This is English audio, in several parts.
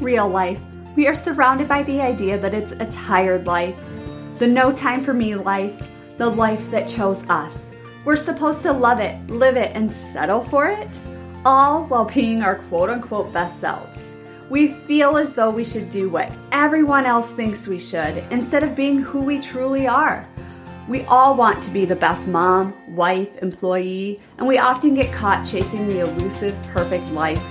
real life. We are surrounded by the idea that it's a tired life, the no time for me life, the life that chose us. We're supposed to love it, live it, and settle for it, all while being our quote unquote best selves. We feel as though we should do what everyone else thinks we should instead of being who we truly are. We all want to be the best mom, wife, employee, and we often get caught chasing the elusive perfect life.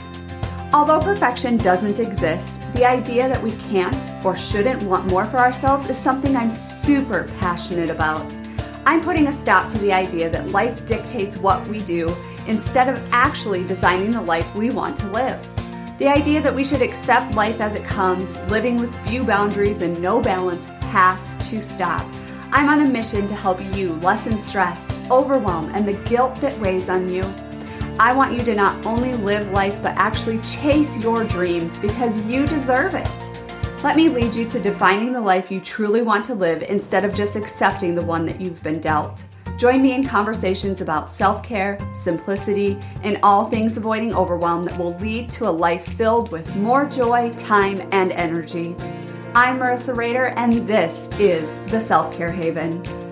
Although perfection doesn't exist, the idea that we can't or shouldn't want more for ourselves is something I'm super passionate about. I'm putting a stop to the idea that life dictates what we do instead of actually designing the life we want to live. The idea that we should accept life as it comes, living with few boundaries and no balance, has to stop. I'm on a mission to help you lessen stress, overwhelm, and the guilt that weighs on you. I want you to not only live life, but actually chase your dreams because you deserve it. Let me lead you to defining the life you truly want to live instead of just accepting the one that you've been dealt. Join me in conversations about self care, simplicity, and all things avoiding overwhelm that will lead to a life filled with more joy, time, and energy. I'm Marissa Rader, and this is the Self Care Haven.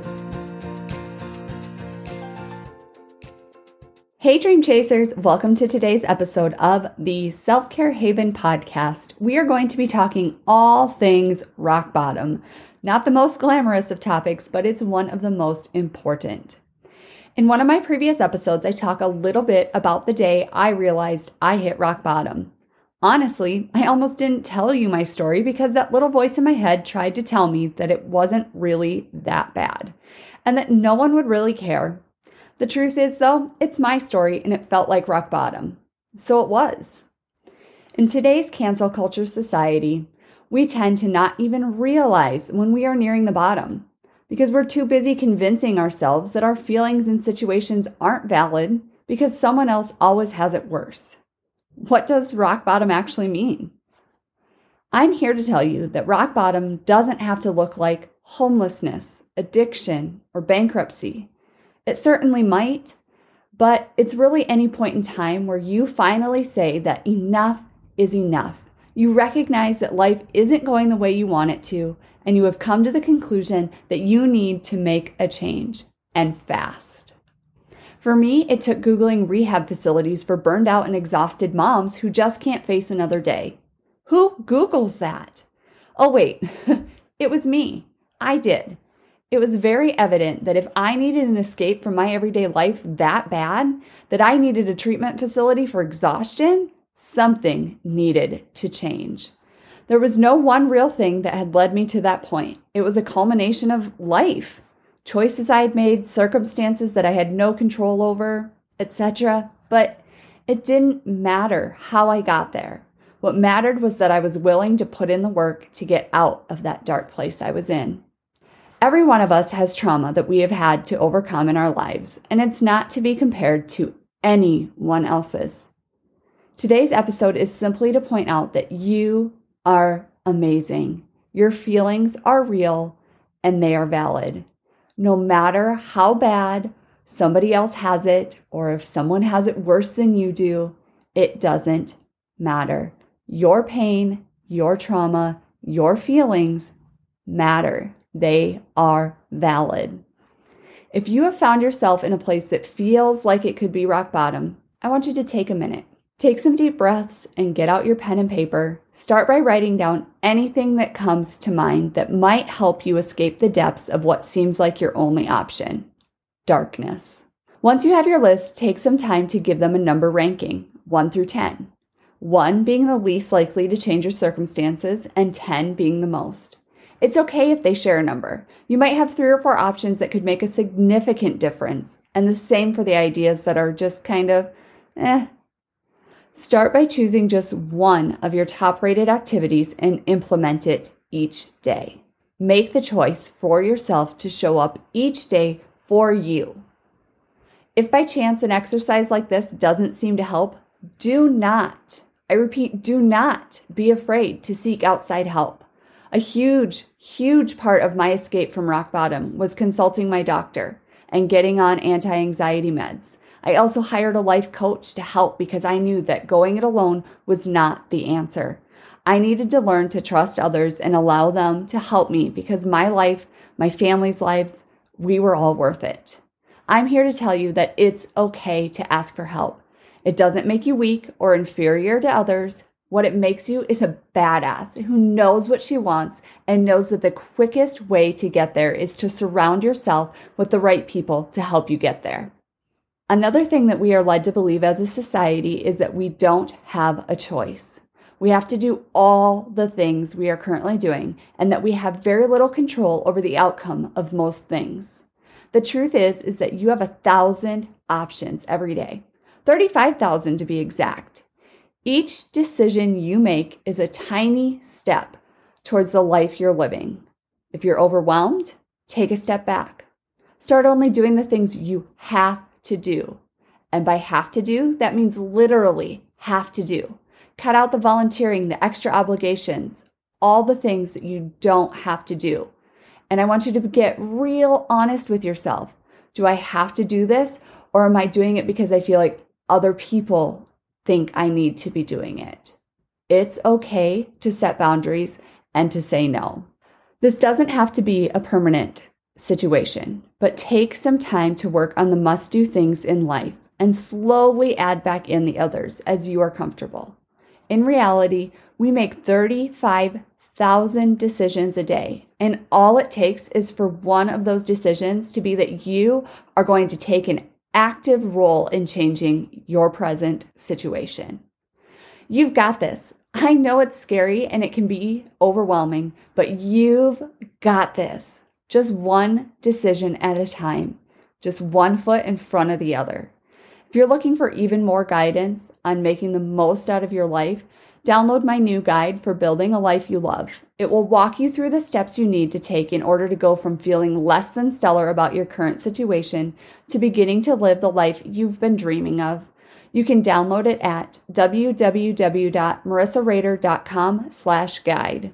Hey, Dream Chasers, welcome to today's episode of the Self Care Haven podcast. We are going to be talking all things rock bottom. Not the most glamorous of topics, but it's one of the most important. In one of my previous episodes, I talk a little bit about the day I realized I hit rock bottom. Honestly, I almost didn't tell you my story because that little voice in my head tried to tell me that it wasn't really that bad and that no one would really care. The truth is, though, it's my story and it felt like rock bottom. So it was. In today's cancel culture society, we tend to not even realize when we are nearing the bottom because we're too busy convincing ourselves that our feelings and situations aren't valid because someone else always has it worse. What does rock bottom actually mean? I'm here to tell you that rock bottom doesn't have to look like homelessness, addiction, or bankruptcy. It certainly might, but it's really any point in time where you finally say that enough is enough. You recognize that life isn't going the way you want it to, and you have come to the conclusion that you need to make a change and fast. For me, it took Googling rehab facilities for burned out and exhausted moms who just can't face another day. Who Googles that? Oh, wait, it was me. I did. It was very evident that if I needed an escape from my everyday life that bad, that I needed a treatment facility for exhaustion, something needed to change. There was no one real thing that had led me to that point. It was a culmination of life choices I had made, circumstances that I had no control over, etc. But it didn't matter how I got there. What mattered was that I was willing to put in the work to get out of that dark place I was in. Every one of us has trauma that we have had to overcome in our lives, and it's not to be compared to anyone else's. Today's episode is simply to point out that you are amazing. Your feelings are real and they are valid no matter how bad somebody else has it, or if someone has it worse than you do, it doesn't matter. Your pain, your trauma, your feelings matter. They are valid. If you have found yourself in a place that feels like it could be rock bottom, I want you to take a minute. Take some deep breaths and get out your pen and paper. Start by writing down anything that comes to mind that might help you escape the depths of what seems like your only option darkness. Once you have your list, take some time to give them a number ranking 1 through 10. 1 being the least likely to change your circumstances, and 10 being the most. It's okay if they share a number. You might have three or four options that could make a significant difference, and the same for the ideas that are just kind of, eh, Start by choosing just one of your top rated activities and implement it each day. Make the choice for yourself to show up each day for you. If by chance an exercise like this doesn't seem to help, do not, I repeat, do not be afraid to seek outside help. A huge, huge part of my escape from rock bottom was consulting my doctor and getting on anti anxiety meds. I also hired a life coach to help because I knew that going it alone was not the answer. I needed to learn to trust others and allow them to help me because my life, my family's lives, we were all worth it. I'm here to tell you that it's okay to ask for help. It doesn't make you weak or inferior to others. What it makes you is a badass who knows what she wants and knows that the quickest way to get there is to surround yourself with the right people to help you get there. Another thing that we are led to believe as a society is that we don't have a choice. We have to do all the things we are currently doing and that we have very little control over the outcome of most things. The truth is is that you have a thousand options every day. 35,000 to be exact. Each decision you make is a tiny step towards the life you're living. If you're overwhelmed, take a step back. Start only doing the things you have to do. And by have to do, that means literally have to do. Cut out the volunteering, the extra obligations, all the things that you don't have to do. And I want you to get real honest with yourself. Do I have to do this? Or am I doing it because I feel like other people think I need to be doing it. It's okay to set boundaries and to say no. This doesn't have to be a permanent situation, but take some time to work on the must do things in life and slowly add back in the others as you are comfortable. In reality, we make 35,000 decisions a day, and all it takes is for one of those decisions to be that you are going to take an active role in changing your present situation. You've got this. I know it's scary and it can be overwhelming, but you've got this. Just one decision at a time, just one foot in front of the other. If you're looking for even more guidance on making the most out of your life, Download my new guide for building a life you love. It will walk you through the steps you need to take in order to go from feeling less than stellar about your current situation to beginning to live the life you've been dreaming of. You can download it at www.marissarader.com slash guide.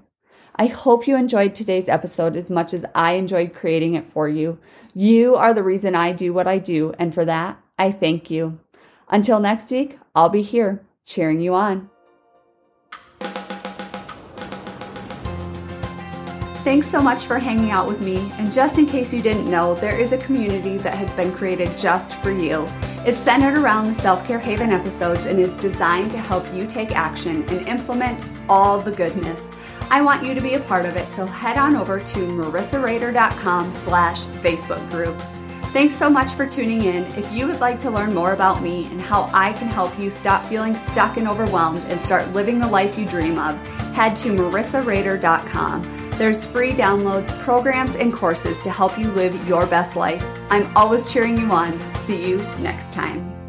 I hope you enjoyed today's episode as much as I enjoyed creating it for you. You are the reason I do what I do, and for that, I thank you. Until next week, I'll be here cheering you on. Thanks so much for hanging out with me. And just in case you didn't know, there is a community that has been created just for you. It's centered around the Self Care Haven episodes and is designed to help you take action and implement all the goodness. I want you to be a part of it, so head on over to marissarader.com slash Facebook group. Thanks so much for tuning in. If you would like to learn more about me and how I can help you stop feeling stuck and overwhelmed and start living the life you dream of, head to marissarader.com. There's free downloads, programs, and courses to help you live your best life. I'm always cheering you on. See you next time.